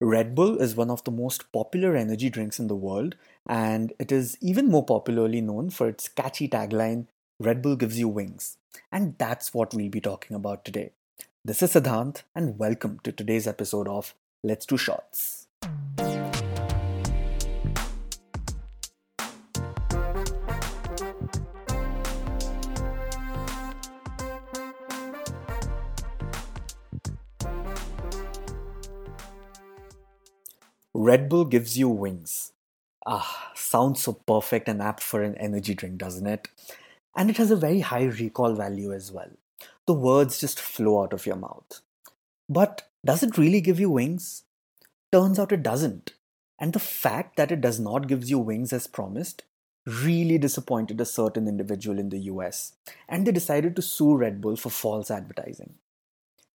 Red Bull is one of the most popular energy drinks in the world, and it is even more popularly known for its catchy tagline Red Bull gives you wings. And that's what we'll be talking about today. This is Siddhant, and welcome to today's episode of Let's Do Shots. Red Bull gives you wings. Ah, sounds so perfect and apt for an energy drink, doesn't it? And it has a very high recall value as well. The words just flow out of your mouth. But does it really give you wings? Turns out it doesn't. And the fact that it does not give you wings as promised really disappointed a certain individual in the US, and they decided to sue Red Bull for false advertising.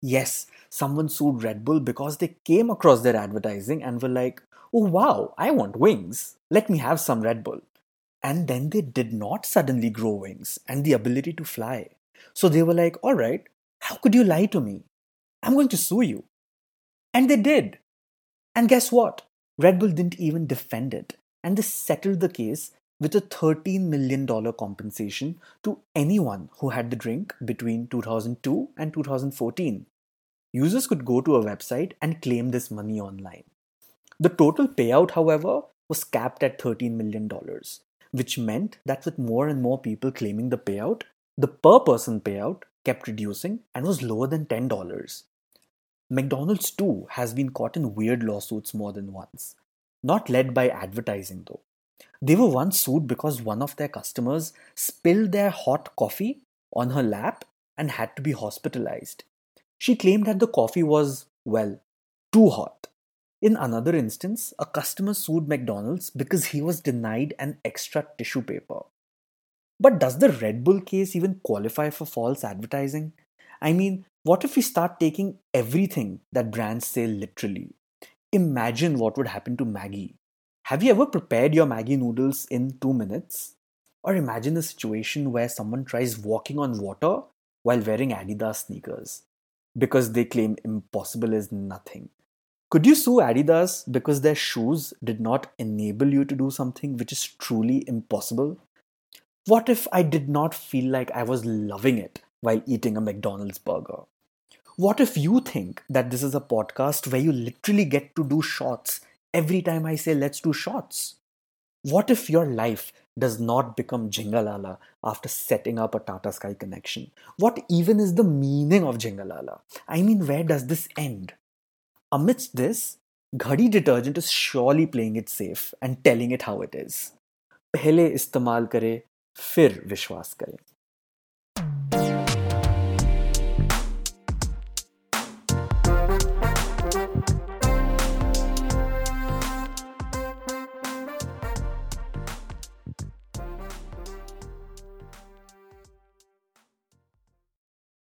Yes, someone sued Red Bull because they came across their advertising and were like, oh wow, I want wings. Let me have some Red Bull. And then they did not suddenly grow wings and the ability to fly. So they were like, all right, how could you lie to me? I'm going to sue you. And they did. And guess what? Red Bull didn't even defend it. And they settled the case with a $13 million compensation to anyone who had the drink between 2002 and 2014. Users could go to a website and claim this money online. The total payout, however, was capped at $13 million, which meant that with more and more people claiming the payout, the per person payout kept reducing and was lower than $10. McDonald's too has been caught in weird lawsuits more than once. Not led by advertising though. They were once sued because one of their customers spilled their hot coffee on her lap and had to be hospitalized. She claimed that the coffee was, well, too hot. In another instance, a customer sued McDonald's because he was denied an extra tissue paper. But does the Red Bull case even qualify for false advertising? I mean, what if we start taking everything that brands say literally? Imagine what would happen to Maggi. Have you ever prepared your Maggi noodles in two minutes? Or imagine a situation where someone tries walking on water while wearing Adidas sneakers because they claim impossible is nothing. Could you sue Adidas because their shoes did not enable you to do something which is truly impossible? What if I did not feel like I was loving it while eating a McDonald's burger? What if you think that this is a podcast where you literally get to do shots every time I say let's do shots? What if your life does not become Jingalala after setting up a Tata Sky connection? What even is the meaning of Jingalala? I mean, where does this end? Amidst this, Ghadi detergent is surely playing it safe and telling it how it is. पहले इस्तेमाल करें फिर विश्वास करें